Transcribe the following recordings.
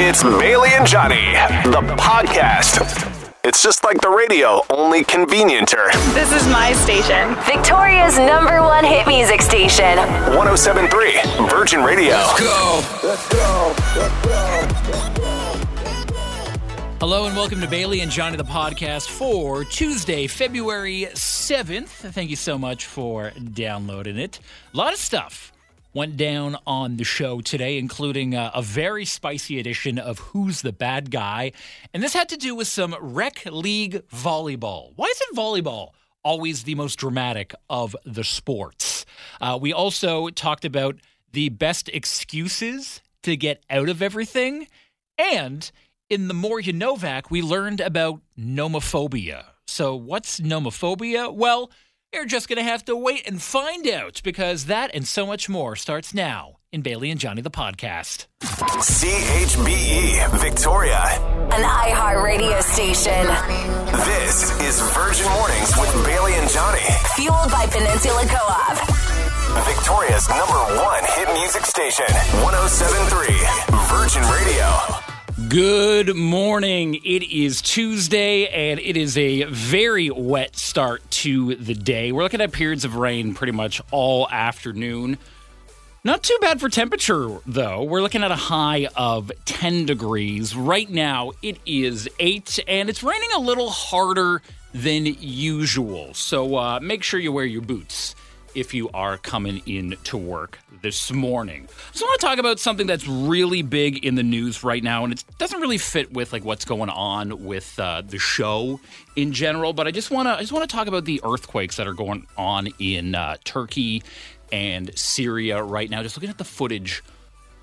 It's Bailey and Johnny, the podcast. It's just like the radio, only convenienter. This is my station. Victoria's number one hit music station. 1073 Virgin Radio. Let's go. Let's go. Let's go. Hello and welcome to Bailey and Johnny the podcast for Tuesday, February 7th. Thank you so much for downloading it. A lot of stuff went down on the show today, including uh, a very spicy edition of Who's the Bad Guy. And this had to do with some rec league volleyball. Why is it volleyball? Always the most dramatic of the sports. Uh, we also talked about the best excuses to get out of everything. And in the More You Know Vac, we learned about nomophobia. So, what's nomophobia? Well, you're just going to have to wait and find out because that and so much more starts now in Bailey and Johnny the podcast. CHBE Victoria. An iHeart radio station. This is Virgin Mornings with Bailey and Johnny. Fueled by Peninsula Co op. Victoria's number one hit music station. 1073 Virgin Radio. Good morning. It is Tuesday and it is a very wet start to the day. We're looking at periods of rain pretty much all afternoon. Not too bad for temperature, though. We're looking at a high of 10 degrees. Right now, it is 8, and it's raining a little harder than usual. So uh, make sure you wear your boots if you are coming in to work this morning. So I want to talk about something that's really big in the news right now, and it doesn't really fit with like what's going on with uh, the show in general. But I just want to I just want to talk about the earthquakes that are going on in uh, Turkey and Syria right now. Just looking at the footage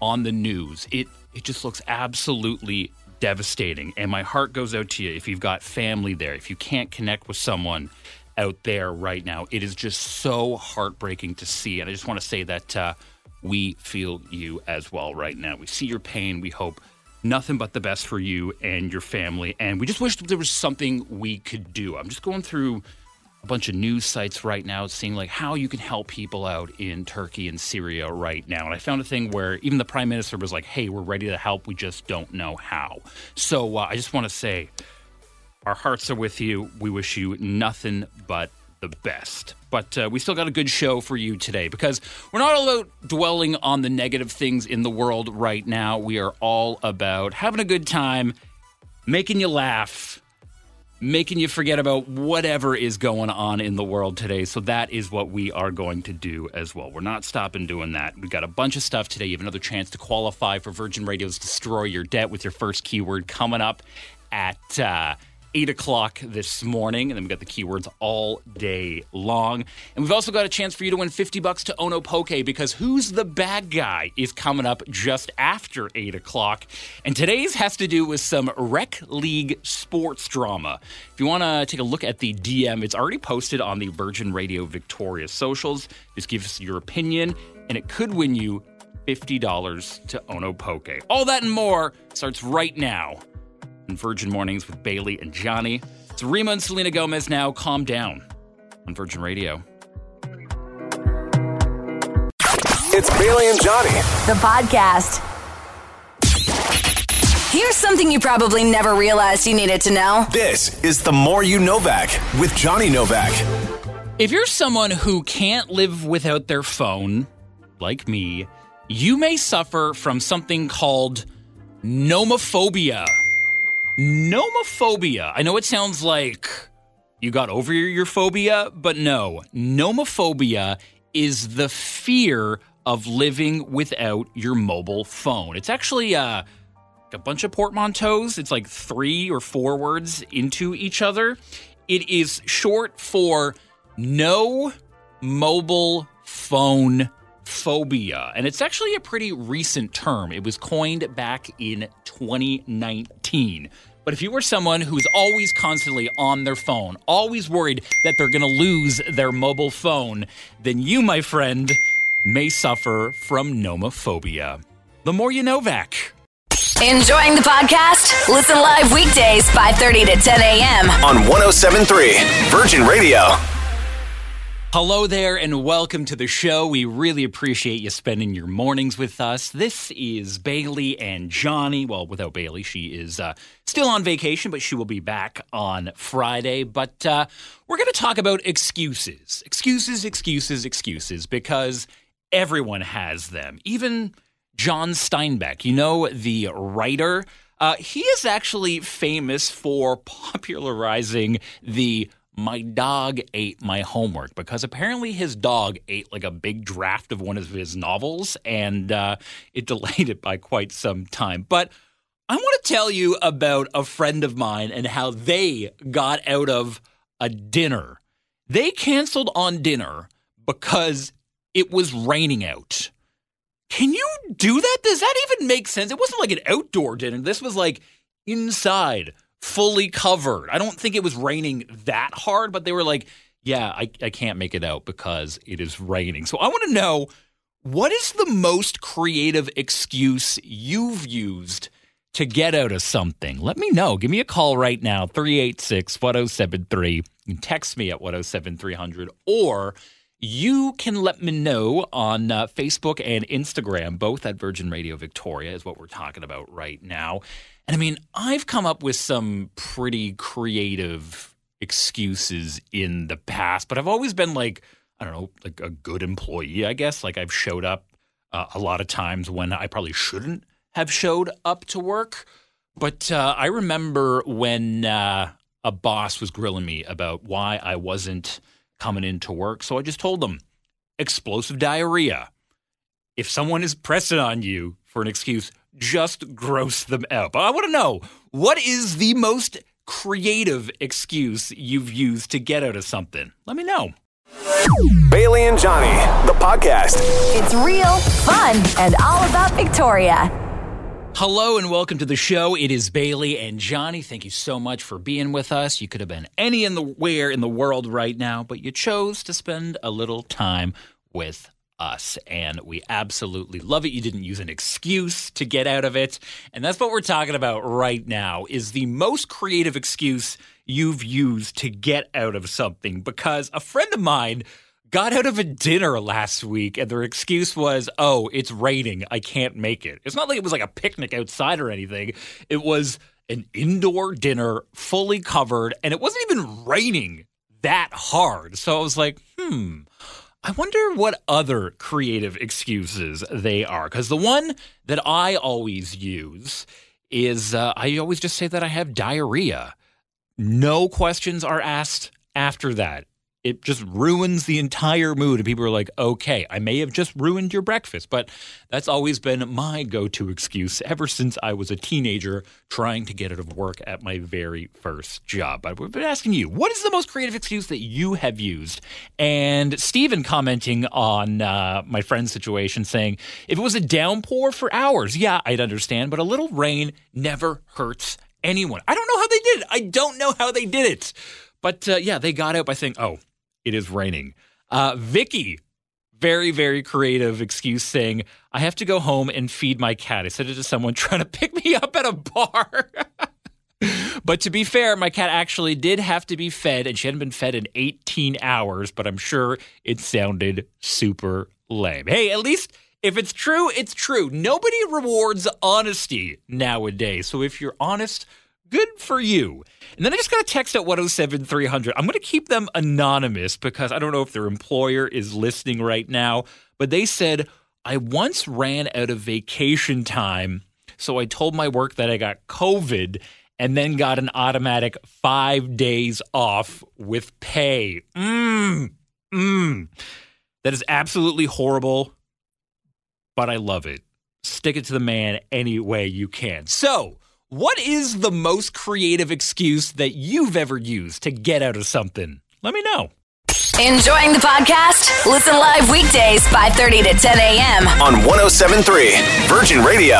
on the news, it it just looks absolutely devastating, and my heart goes out to you if you've got family there, if you can't connect with someone out there right now. It is just so heartbreaking to see. And I just want to say that uh, we feel you as well right now. We see your pain. We hope nothing but the best for you and your family. And we just wish there was something we could do. I'm just going through a bunch of news sites right now, seeing like how you can help people out in Turkey and Syria right now. And I found a thing where even the prime minister was like, "Hey, we're ready to help. We just don't know how." So uh, I just want to say our hearts are with you. We wish you nothing but the best. But uh, we still got a good show for you today because we're not all about dwelling on the negative things in the world right now. We are all about having a good time, making you laugh, making you forget about whatever is going on in the world today. So that is what we are going to do as well. We're not stopping doing that. We've got a bunch of stuff today. You have another chance to qualify for Virgin Radio's Destroy Your Debt with your first keyword coming up at. Uh, 8 o'clock this morning. And then we've got the keywords all day long. And we've also got a chance for you to win 50 bucks to Ono Poke because Who's the Bad Guy is coming up just after 8 o'clock. And today's has to do with some rec league sports drama. If you want to take a look at the DM, it's already posted on the Virgin Radio Victoria socials. Just give us your opinion, and it could win you $50 to Ono Poke. All that and more starts right now on Virgin Mornings with Bailey and Johnny. It's Rema and Selena Gomez now. Calm down on Virgin Radio. It's Bailey and Johnny. The podcast. Here's something you probably never realized you needed to know. This is the More You Novak with Johnny Novak. If you're someone who can't live without their phone, like me, you may suffer from something called nomophobia. Nomophobia. I know it sounds like you got over your, phobia, but no. Nomophobia is the fear of living without your mobile phone. It's actually uh, a bunch of portmanteaus. It's like three or four words into each other. It is short for no mobile phone phobia. And it's actually a pretty recent term. It was coined back in 2019. But if you were someone who's always constantly on their phone, always worried that they're going to lose their mobile phone, then you, my friend, may suffer from nomophobia. The more you know, Vac. Enjoying the podcast? Listen live weekdays 5:30 to 10 a.m. On 1073 Virgin Radio. Hello there, and welcome to the show. We really appreciate you spending your mornings with us. This is Bailey and Johnny. Well, without Bailey, she is uh, still on vacation, but she will be back on Friday. But uh, we're going to talk about excuses. Excuses, excuses, excuses, because everyone has them. Even John Steinbeck, you know, the writer, uh, he is actually famous for popularizing the my dog ate my homework because apparently his dog ate like a big draft of one of his novels and uh, it delayed it by quite some time. But I want to tell you about a friend of mine and how they got out of a dinner. They canceled on dinner because it was raining out. Can you do that? Does that even make sense? It wasn't like an outdoor dinner. This was like inside fully covered. I don't think it was raining that hard, but they were like, yeah, I, I can't make it out because it is raining. So I want to know what is the most creative excuse you've used to get out of something? Let me know. Give me a call right now, 386 1073. Text me at 107300 or you can let me know on uh, Facebook and Instagram, both at Virgin Radio Victoria, is what we're talking about right now. And I mean, I've come up with some pretty creative excuses in the past, but I've always been like, I don't know, like a good employee, I guess. Like I've showed up uh, a lot of times when I probably shouldn't have showed up to work. But uh, I remember when uh, a boss was grilling me about why I wasn't coming into work. So I just told them explosive diarrhea. If someone is pressing on you for an excuse, just gross them out. But I want to know what is the most creative excuse you've used to get out of something? Let me know. Bailey and Johnny, the podcast. It's real, fun, and all about Victoria. Hello and welcome to the show. It is Bailey and Johnny. Thank you so much for being with us. You could have been any in the where in the world right now, but you chose to spend a little time with us and we absolutely love it. You didn't use an excuse to get out of it. And that's what we're talking about right now is the most creative excuse you've used to get out of something because a friend of mine got out of a dinner last week and their excuse was oh it's raining. I can't make it. It's not like it was like a picnic outside or anything. It was an indoor dinner fully covered and it wasn't even raining that hard. So i was like hmm I wonder what other creative excuses they are. Because the one that I always use is uh, I always just say that I have diarrhea. No questions are asked after that it just ruins the entire mood. And people are like, okay, I may have just ruined your breakfast. But that's always been my go to excuse ever since I was a teenager trying to get out of work at my very first job. I've been asking you, what is the most creative excuse that you have used? And Stephen commenting on uh, my friend's situation saying, if it was a downpour for hours, yeah, I'd understand, but a little rain never hurts anyone. I don't know how they did it. I don't know how they did it. But uh, yeah, they got out by saying, oh, it is raining. Uh, Vicky, very, very creative excuse saying, I have to go home and feed my cat. I said it to someone trying to pick me up at a bar. but to be fair, my cat actually did have to be fed, and she hadn't been fed in 18 hours, but I'm sure it sounded super lame. Hey, at least if it's true, it's true. Nobody rewards honesty nowadays. So if you're honest, good for you. And then I just got a text at 107 300. I'm going to keep them anonymous because I don't know if their employer is listening right now, but they said, I once ran out of vacation time. So I told my work that I got COVID and then got an automatic five days off with pay. Mmm. Mmm. That is absolutely horrible, but I love it. Stick it to the man any way you can. So, what is the most creative excuse that you've ever used to get out of something? Let me know. Enjoying the podcast? Listen live weekdays 5:30 to 10 a.m. on 1073 Virgin Radio.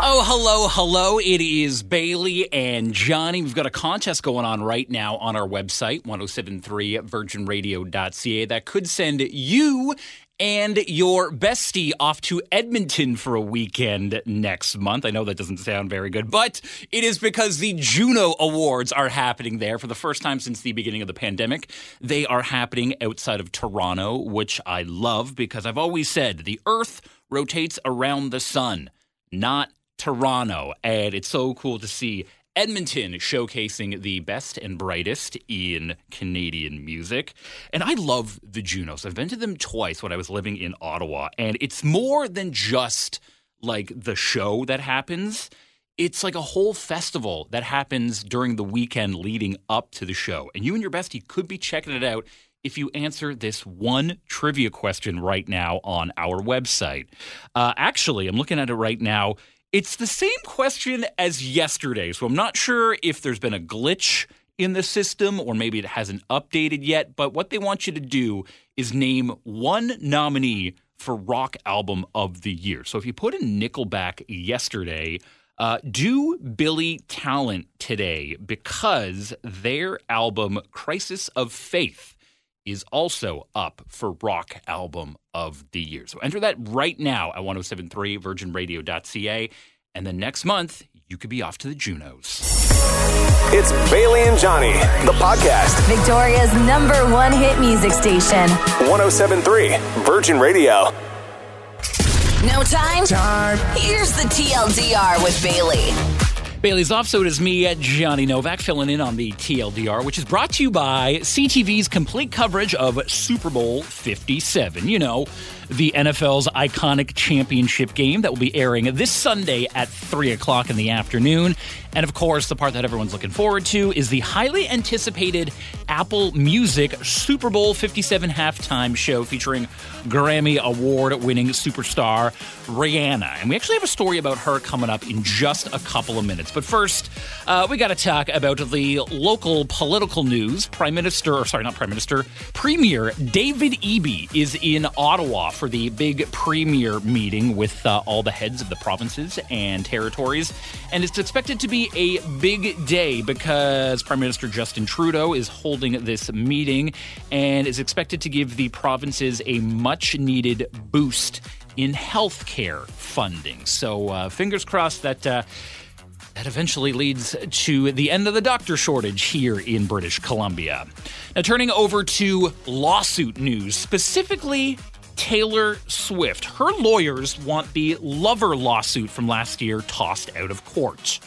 Oh, hello, hello. It is Bailey and Johnny. We've got a contest going on right now on our website, 1073virginradio.ca, that could send you and your bestie off to Edmonton for a weekend next month. I know that doesn't sound very good, but it is because the Juno Awards are happening there for the first time since the beginning of the pandemic. They are happening outside of Toronto, which I love because I've always said the Earth rotates around the sun, not Toronto. And it's so cool to see Edmonton showcasing the best and brightest in Canadian music. And I love the Junos. I've been to them twice when I was living in Ottawa, and it's more than just like the show that happens. It's like a whole festival that happens during the weekend leading up to the show. And you and your bestie could be checking it out if you answer this one trivia question right now on our website. Uh, actually, I'm looking at it right now. It's the same question as yesterday, so I'm not sure if there's been a glitch in the system or maybe it hasn't updated yet. But what they want you to do is name one nominee for Rock Album of the Year. So if you put in Nickelback yesterday, uh, do Billy Talent today because their album Crisis of Faith is also up for Rock Album of the Year. So enter that right now at 1073 virginradio.ca. And then next month, you could be off to the Junos. It's Bailey and Johnny, the podcast. Victoria's number one hit music station. 1073 Virgin Radio. No time? Time. Here's the TLDR with Bailey. Bailey's off, so it is me, Johnny Novak, filling in on the TLDR, which is brought to you by CTV's complete coverage of Super Bowl 57. You know, the NFL's iconic championship game that will be airing this Sunday at 3 o'clock in the afternoon. And of course, the part that everyone's looking forward to is the highly anticipated Apple Music Super Bowl 57 halftime show featuring Grammy Award winning superstar Rihanna. And we actually have a story about her coming up in just a couple of minutes. But first, uh, we got to talk about the local political news. Prime Minister, or sorry, not Prime Minister, Premier David Eby is in Ottawa for the big premier meeting with uh, all the heads of the provinces and territories. And it's expected to be a big day because Prime Minister Justin Trudeau is holding this meeting and is expected to give the provinces a much needed boost in healthcare funding. So, uh, fingers crossed that. Uh, that eventually leads to the end of the doctor shortage here in British Columbia. Now, turning over to lawsuit news, specifically Taylor Swift. Her lawyers want the lover lawsuit from last year tossed out of court.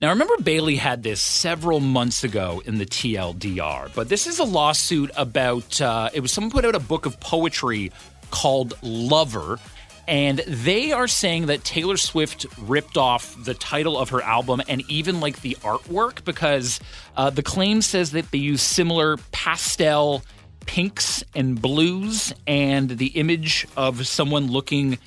Now, remember Bailey had this several months ago in the TLDR, but this is a lawsuit about uh, it was someone put out a book of poetry called Lover, and they are saying that Taylor Swift ripped off the title of her album and even like the artwork because uh, the claim says that they use similar pastel pinks and blues and the image of someone looking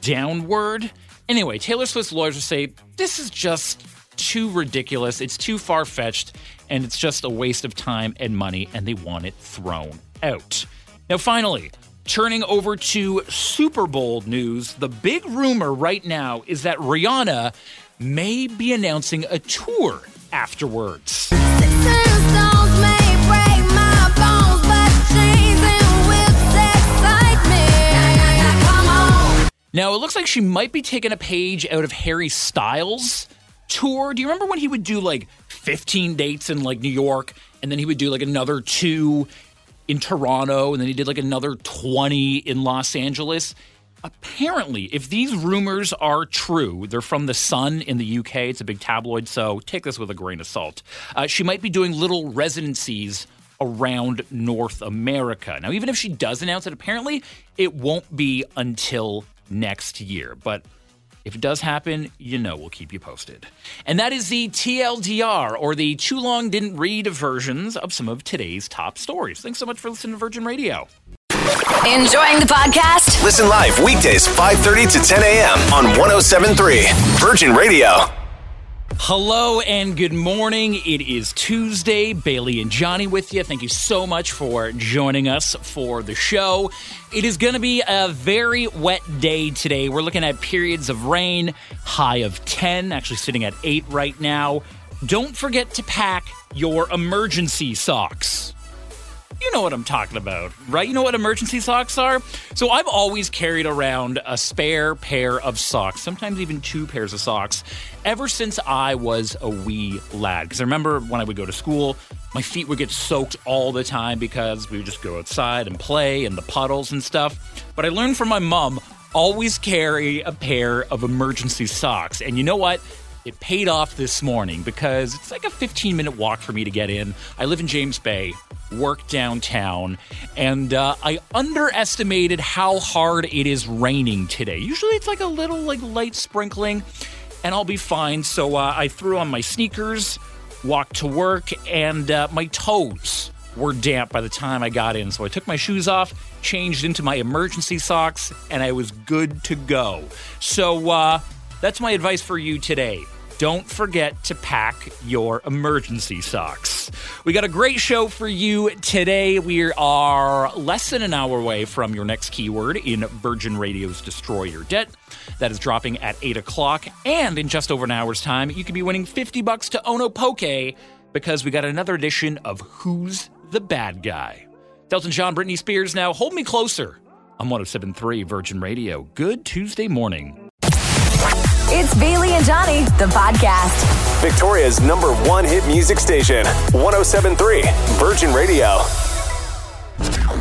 downward. Anyway, Taylor Swift's lawyers say this is just too ridiculous, it's too far fetched, and it's just a waste of time and money, and they want it thrown out. Now, finally, turning over to Super Bowl news, the big rumor right now is that Rihanna may be announcing a tour afterwards. Now, it looks like she might be taking a page out of Harry Styles' tour. Do you remember when he would do like 15 dates in like New York and then he would do like another two in Toronto and then he did like another 20 in Los Angeles? Apparently, if these rumors are true, they're from The Sun in the UK. It's a big tabloid, so take this with a grain of salt. Uh, she might be doing little residencies around North America. Now, even if she does announce it, apparently it won't be until next year. But if it does happen, you know we'll keep you posted. And that is the TLDR, or the Too Long Didn't Read versions of some of today's top stories. Thanks so much for listening to Virgin Radio. Enjoying the podcast? Listen live weekdays 5:30 to 10 a.m. on 1073 Virgin Radio. Hello and good morning. It is Tuesday. Bailey and Johnny with you. Thank you so much for joining us for the show. It is going to be a very wet day today. We're looking at periods of rain, high of 10, actually sitting at 8 right now. don't forget to pack your emergency socks. You know what I'm talking about, right? You know what emergency socks are? So I've always carried around a spare pair of socks, sometimes even two pairs of socks, ever since I was a wee lad. Because I remember when I would go to school, my feet would get soaked all the time because we would just go outside and play in the puddles and stuff. But I learned from my mom always carry a pair of emergency socks. And you know what? It paid off this morning because it's like a 15 minute walk for me to get in. I live in James Bay, work downtown, and uh, I underestimated how hard it is raining today. Usually it's like a little like light sprinkling, and I'll be fine. So uh, I threw on my sneakers, walked to work, and uh, my toes were damp by the time I got in. So I took my shoes off, changed into my emergency socks, and I was good to go. So, uh, that's my advice for you today. Don't forget to pack your emergency socks. We got a great show for you today. We are less than an hour away from your next keyword in Virgin Radio's Destroy Your Debt. That is dropping at 8 o'clock. And in just over an hour's time, you could be winning 50 bucks to Ono Poke because we got another edition of Who's the Bad Guy. Elton John, Britney Spears now. Hold me closer on 1073 Virgin Radio. Good Tuesday morning. It's Bailey and Johnny, the podcast. Victoria's number one hit music station, 1073 Virgin Radio.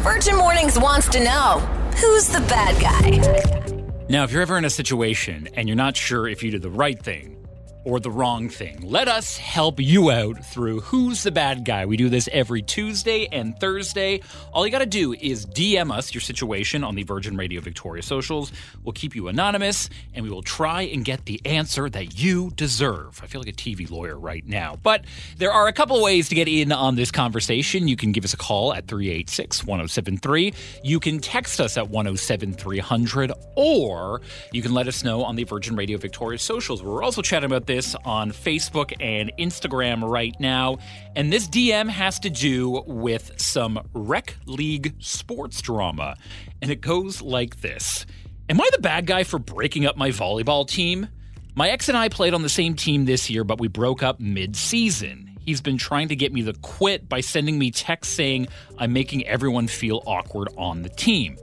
Virgin Mornings wants to know who's the bad guy? Now, if you're ever in a situation and you're not sure if you did the right thing or the wrong thing, let us help you out through Who's the Bad Guy. We do this every Tuesday and Thursday. All you got to do is DM us your situation on the Virgin Radio Victoria socials. We'll keep you anonymous and we will try and get the answer that you deserve. I feel like a TV lawyer right now. But there are a couple ways to get in on this conversation. You can give us a call at 386 1073. You can text us at 107300, or you can let us know on the Virgin Radio Victoria socials. We're also chatting about this on Facebook and Instagram right now. And this DM has to do with some rec league sports drama. And it goes like this Am I the bad guy for breaking up my volleyball team? My ex and I played on the same team this year, but we broke up mid season. He's been trying to get me to quit by sending me texts saying I'm making everyone feel awkward on the team.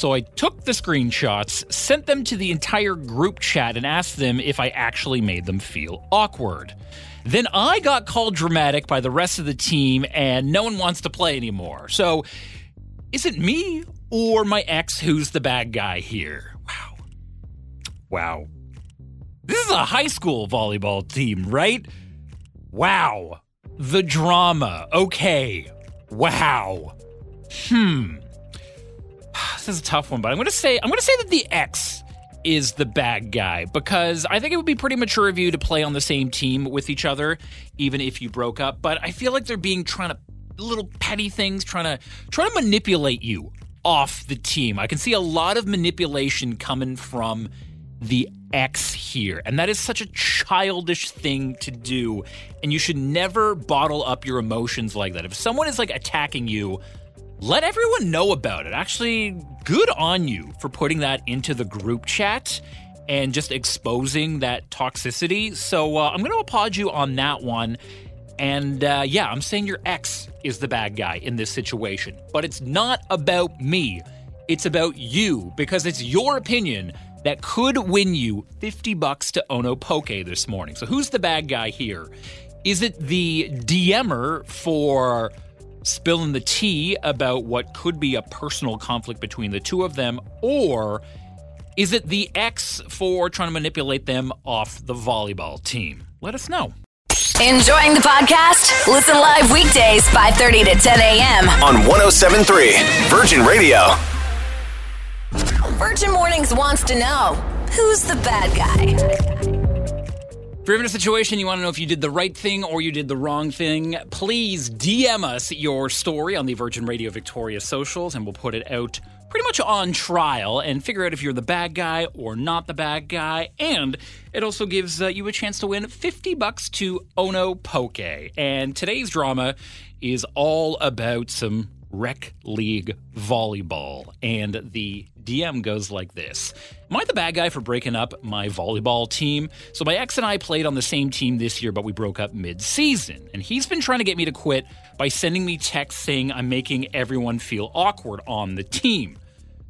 So I took the screenshots, sent them to the entire group chat, and asked them if I actually made them feel awkward. Then I got called dramatic by the rest of the team, and no one wants to play anymore. So is it me or my ex who's the bad guy here? Wow. Wow. This is a high school volleyball team, right? Wow. The drama. Okay. Wow. Hmm. This is a tough one, but I'm to say I'm to say that the X is the bad guy because I think it would be pretty mature of you to play on the same team with each other even if you broke up, but I feel like they're being trying to little petty things trying to trying to manipulate you off the team. I can see a lot of manipulation coming from the X here. And that is such a childish thing to do. And you should never bottle up your emotions like that. If someone is like attacking you, let everyone know about it. Actually, good on you for putting that into the group chat and just exposing that toxicity. So uh, I'm going to applaud you on that one. And uh, yeah, I'm saying your ex is the bad guy in this situation. But it's not about me, it's about you because it's your opinion that could win you 50 bucks to Ono Poke this morning. So who's the bad guy here? Is it the DMer for spilling the tea about what could be a personal conflict between the two of them, or is it the ex for trying to manipulate them off the volleyball team? Let us know. Enjoying the podcast? Listen live weekdays 5:30 to 10 a.m. On 1073 Virgin Radio. Virgin Mornings wants to know who's the bad guy. You're in a situation you want to know if you did the right thing or you did the wrong thing, please DM us your story on the Virgin Radio Victoria socials and we'll put it out pretty much on trial and figure out if you're the bad guy or not the bad guy. And it also gives uh, you a chance to win 50 bucks to Ono Poke. And today's drama is all about some Rec League Volleyball. And the DM goes like this Am I the bad guy for breaking up my volleyball team? So, my ex and I played on the same team this year, but we broke up mid season. And he's been trying to get me to quit by sending me texts saying I'm making everyone feel awkward on the team.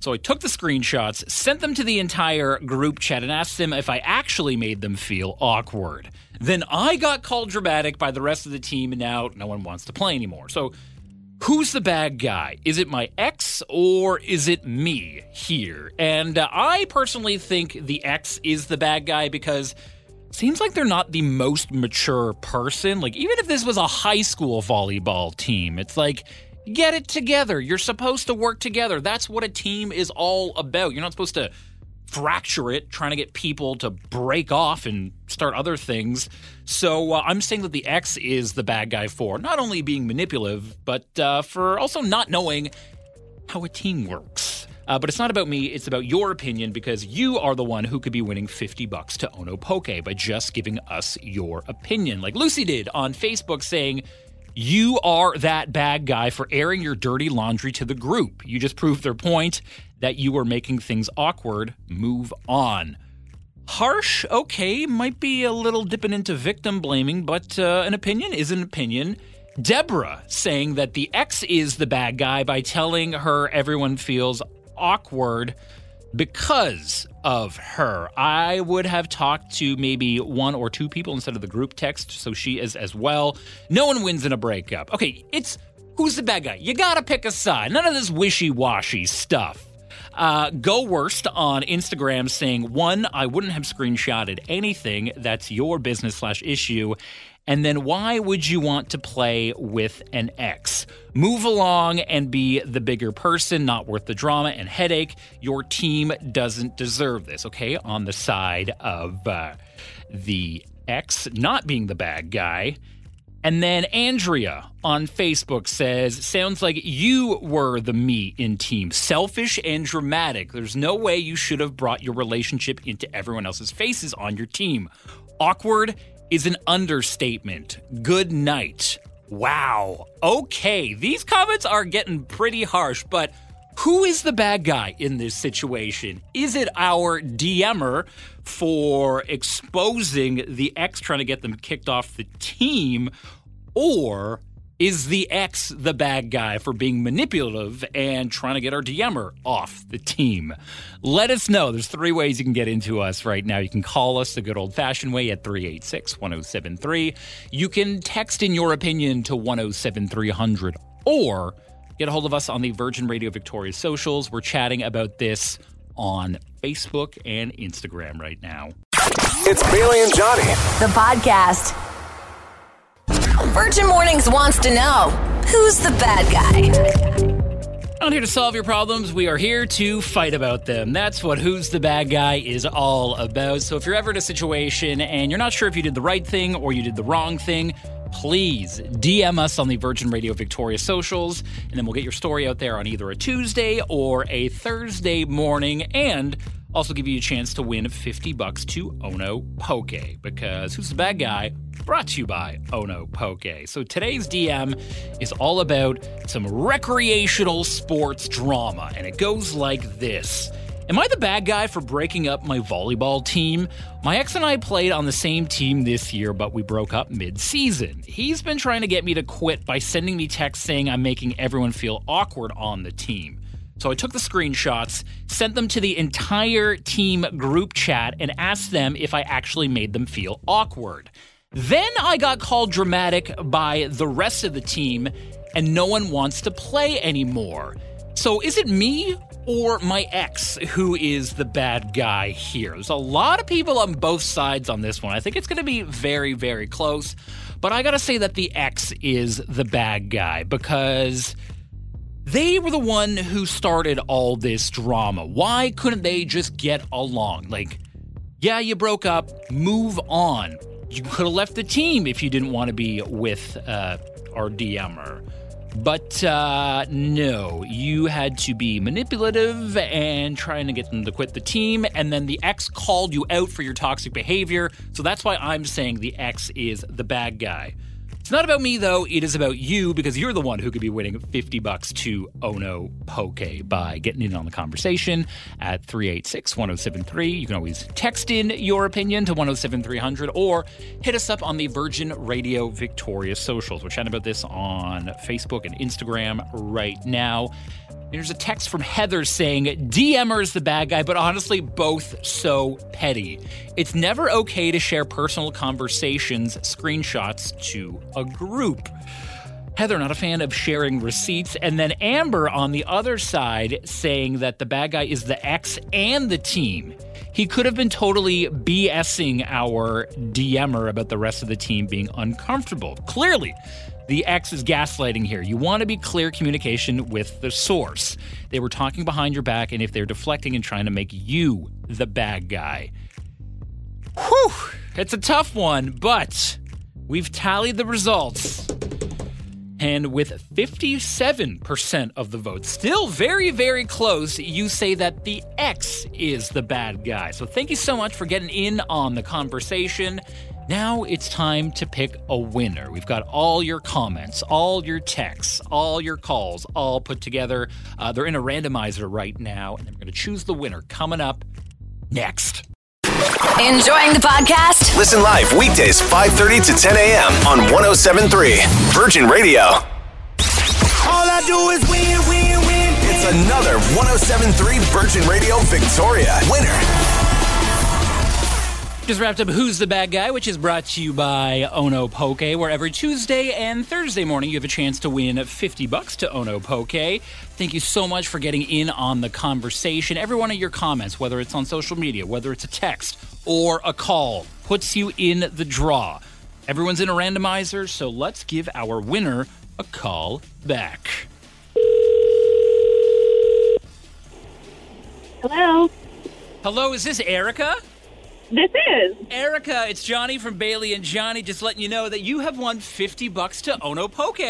So I took the screenshots, sent them to the entire group chat, and asked them if I actually made them feel awkward. Then I got called dramatic by the rest of the team, and now no one wants to play anymore. So who's the bad guy? Is it my ex or is it me here? And uh, I personally think the ex is the bad guy because seems like they're not the most mature person. Like even if this was a high school volleyball team, it's like get it together. You're supposed to work together. That's what a team is all about. You're not supposed to fracture it, trying to get people to break off and start other things. So uh, I'm saying that the X is the bad guy for not only being manipulative, but uh, for also not knowing how a team works. Uh, but it's not about me, it's about your opinion because you are the one who could be winning 50 bucks to Ono Poke by just giving us your opinion. Like Lucy did on Facebook saying, you are that bad guy for airing your dirty laundry to the group. You just proved their point that you were making things awkward. Move on. Harsh, okay, might be a little dipping into victim blaming, but uh, an opinion is an opinion. Deborah saying that the ex is the bad guy by telling her everyone feels awkward because of her. I would have talked to maybe one or two people instead of the group text, so she is as well. No one wins in a breakup. Okay, it's who's the bad guy? You gotta pick a side. None of this wishy washy stuff. Uh, go worst on Instagram saying, one, I wouldn't have screenshotted anything. That's your business slash issue. And then why would you want to play with an ex? Move along and be the bigger person, not worth the drama and headache. Your team doesn't deserve this, okay? On the side of uh, the ex not being the bad guy. And then Andrea on Facebook says, Sounds like you were the me in team. Selfish and dramatic. There's no way you should have brought your relationship into everyone else's faces on your team. Awkward is an understatement. Good night. Wow. Okay, these comments are getting pretty harsh, but who is the bad guy in this situation? Is it our DMer for exposing the ex trying to get them kicked off the team? Or is the ex the bad guy for being manipulative and trying to get our DMer off the team? Let us know. There's three ways you can get into us right now. You can call us the good old fashioned way at 386 1073. You can text in your opinion to 107300 or get a hold of us on the Virgin Radio Victoria socials. We're chatting about this on Facebook and Instagram right now. It's Bailey and Johnny. The podcast. Virgin Mornings wants to know who's the bad guy? Not here to solve your problems. We are here to fight about them. That's what Who's the Bad Guy is all about. So if you're ever in a situation and you're not sure if you did the right thing or you did the wrong thing, please DM us on the Virgin Radio Victoria socials, and then we'll get your story out there on either a Tuesday or a Thursday morning. And also give you a chance to win 50 bucks to Ono Poke because Who's the Bad Guy brought to you by Ono Poke. So today's DM is all about some recreational sports drama and it goes like this. Am I the bad guy for breaking up my volleyball team? My ex and I played on the same team this year, but we broke up mid season. He's been trying to get me to quit by sending me texts saying I'm making everyone feel awkward on the team. So I took the screenshots, sent them to the entire team group chat, and asked them if I actually made them feel awkward. Then I got called dramatic by the rest of the team, and no one wants to play anymore. So is it me or my ex who is the bad guy here? There's a lot of people on both sides on this one. I think it's going to be very, very close. But I got to say that the ex is the bad guy because they were the one who started all this drama. Why couldn't they just get along? Like, yeah, you broke up, move on. You could have left the team if you didn't want to be with uh, our DMer. But uh, no, you had to be manipulative and trying to get them to quit the team. And then the ex called you out for your toxic behavior. So that's why I'm saying the ex is the bad guy. It's not about me though. It is about you because you're the one who could be winning 50 bucks to Ono Poke by getting in on the conversation at 386-1073. You can always text in your opinion to 107300 or hit us up on the Virgin Radio Victoria socials. We're chatting about this on Facebook and Instagram right now. There's a text from Heather saying DMer is the bad guy, but honestly, both so petty. It's never okay to share personal conversations, screenshots to a group. Heather, not a fan of sharing receipts. And then Amber on the other side saying that the bad guy is the ex and the team. He could have been totally BSing our DMer about the rest of the team being uncomfortable. Clearly, the X is gaslighting here. You want to be clear communication with the source. They were talking behind your back, and if they're deflecting and trying to make you the bad guy. Whew, it's a tough one, but we've tallied the results. And with 57% of the vote, still very, very close, you say that the X is the bad guy. So thank you so much for getting in on the conversation. Now it's time to pick a winner. We've got all your comments, all your texts, all your calls, all put together. Uh, they're in a randomizer right now, and I'm going to choose the winner coming up next. Enjoying the podcast? Listen live weekdays 5:30 to 10 a.m. on 107.3 Virgin Radio. All I do is win, win, win. It's another 107.3 Virgin Radio Victoria winner. Just wrapped up Who's the Bad Guy, which is brought to you by Ono Poke, where every Tuesday and Thursday morning you have a chance to win 50 bucks to Ono Poke. Thank you so much for getting in on the conversation. Every one of your comments, whether it's on social media, whether it's a text or a call, puts you in the draw. Everyone's in a randomizer, so let's give our winner a call back. Hello. Hello, is this Erica? This is. Erica, it's Johnny from Bailey and Johnny just letting you know that you have won 50 bucks to Ono Poke.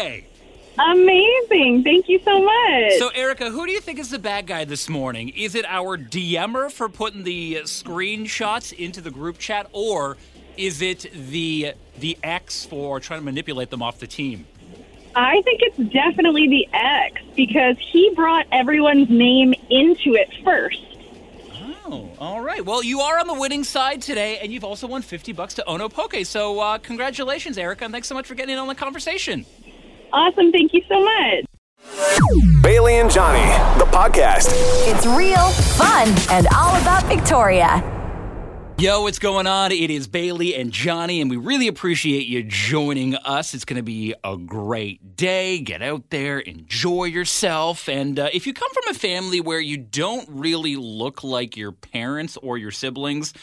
Amazing. Thank you so much. So, Erica, who do you think is the bad guy this morning? Is it our DMer for putting the screenshots into the group chat, or is it the the X for trying to manipulate them off the team? I think it's definitely the X because he brought everyone's name into it first. Oh, all right. Well, you are on the winning side today, and you've also won 50 bucks to Ono Poke. So, uh, congratulations, Erica, and thanks so much for getting in on the conversation. Awesome. Thank you so much. Bailey and Johnny, the podcast. It's real, fun, and all about Victoria. Yo, what's going on? It is Bailey and Johnny, and we really appreciate you joining us. It's going to be a great day. Get out there, enjoy yourself. And uh, if you come from a family where you don't really look like your parents or your siblings,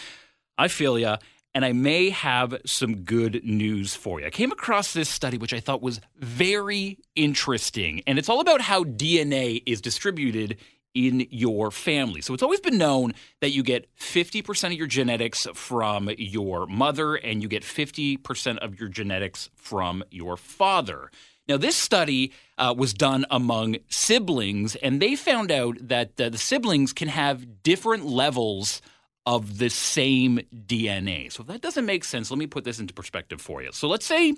I feel ya. And I may have some good news for you. I came across this study, which I thought was very interesting. And it's all about how DNA is distributed in your family. So it's always been known that you get 50% of your genetics from your mother and you get 50% of your genetics from your father. Now, this study uh, was done among siblings, and they found out that uh, the siblings can have different levels of the same DNA. So, if that doesn't make sense, let me put this into perspective for you. So, let's say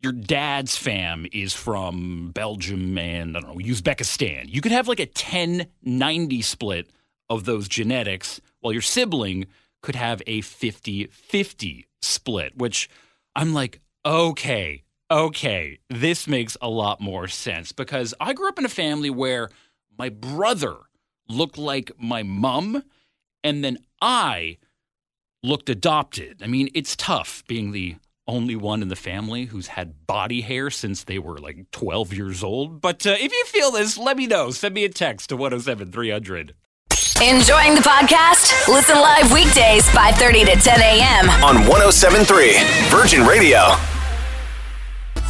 your dad's fam is from Belgium and I don't know, Uzbekistan. You could have like a 10 90 split of those genetics, while your sibling could have a 50 50 split, which I'm like, okay, okay, this makes a lot more sense because I grew up in a family where my brother looked like my mom and then I looked adopted. I mean, it's tough being the only one in the family who's had body hair since they were like 12 years old. But uh, if you feel this, let me know. Send me a text to 107 300. Enjoying the podcast? Listen live weekdays 5:30 to 10 a.m. on 107.3 Virgin Radio.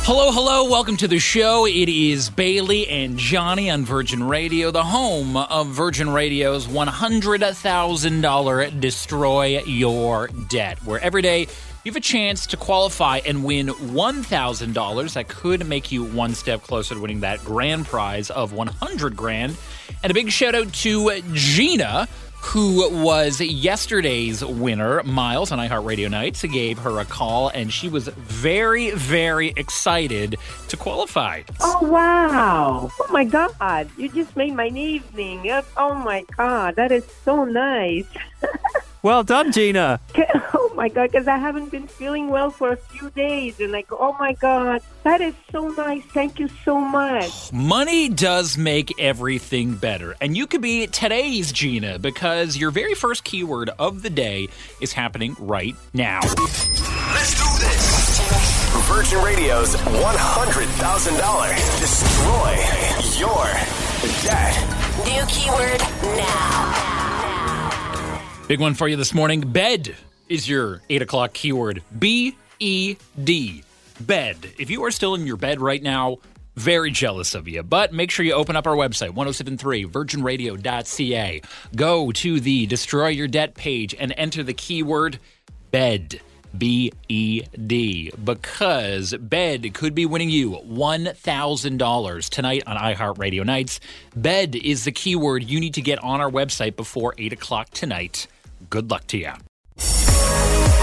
Hello, hello. Welcome to the show. It is Bailey and Johnny on Virgin Radio, the home of Virgin Radio's $100,000 Destroy Your Debt, where every day you have a chance to qualify and win $1,000 that could make you one step closer to winning that grand prize of 100 grand. And a big shout out to Gina who was yesterday's winner, Miles on iHeartRadio Nights, gave her a call, and she was very, very excited to qualify. Oh, wow. Oh, my God. You just made my evening. Oh, my God. That is so nice. Well done, Gina. Oh my god, because I haven't been feeling well for a few days, and like, oh my god, that is so nice. Thank you so much. Money does make everything better, and you could be today's Gina because your very first keyword of the day is happening right now. Let's do this. Virgin Radio's $100,000 Destroy Your Debt. New keyword now. Big one for you this morning. Bed is your 8 o'clock keyword. B E D. Bed. If you are still in your bed right now, very jealous of you. But make sure you open up our website, 1073 virginradio.ca. Go to the Destroy Your Debt page and enter the keyword bed. B E D. Because Bed could be winning you $1,000 tonight on iHeartRadio Nights. Bed is the keyword you need to get on our website before 8 o'clock tonight. Good luck to you.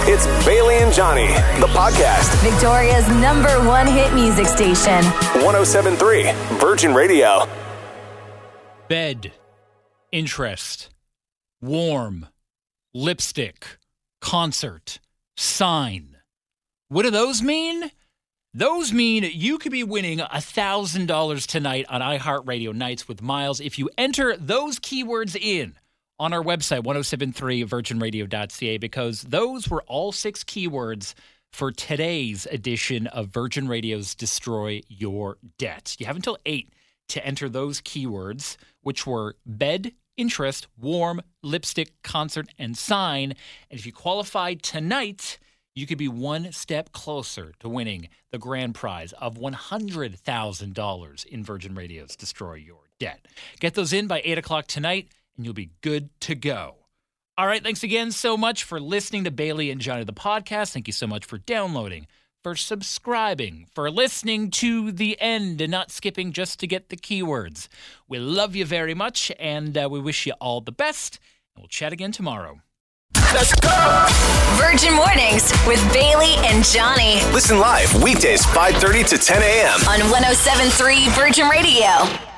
It's Bailey and Johnny, the podcast. Victoria's number one hit music station. 1073 Virgin Radio. Bed, interest, warm, lipstick, concert, sign. What do those mean? Those mean you could be winning $1,000 tonight on iHeartRadio Nights with Miles if you enter those keywords in on our website, 1073virginradio.ca, because those were all six keywords for today's edition of Virgin Radio's Destroy Your Debt. You have until 8 to enter those keywords, which were bed, interest, warm, lipstick, concert, and sign. And if you qualify tonight, you could be one step closer to winning the grand prize of $100,000 in Virgin Radio's Destroy Your Debt. Get those in by 8 o'clock tonight, and you'll be good to go. All right, thanks again so much for listening to Bailey and Johnny the podcast. Thank you so much for downloading, for subscribing, for listening to the end and not skipping just to get the keywords. We love you very much, and uh, we wish you all the best. And we'll chat again tomorrow. Let's go. Virgin Mornings with Bailey and Johnny Listen live weekdays 5:30 to 10 a.m. on 1073 Virgin Radio.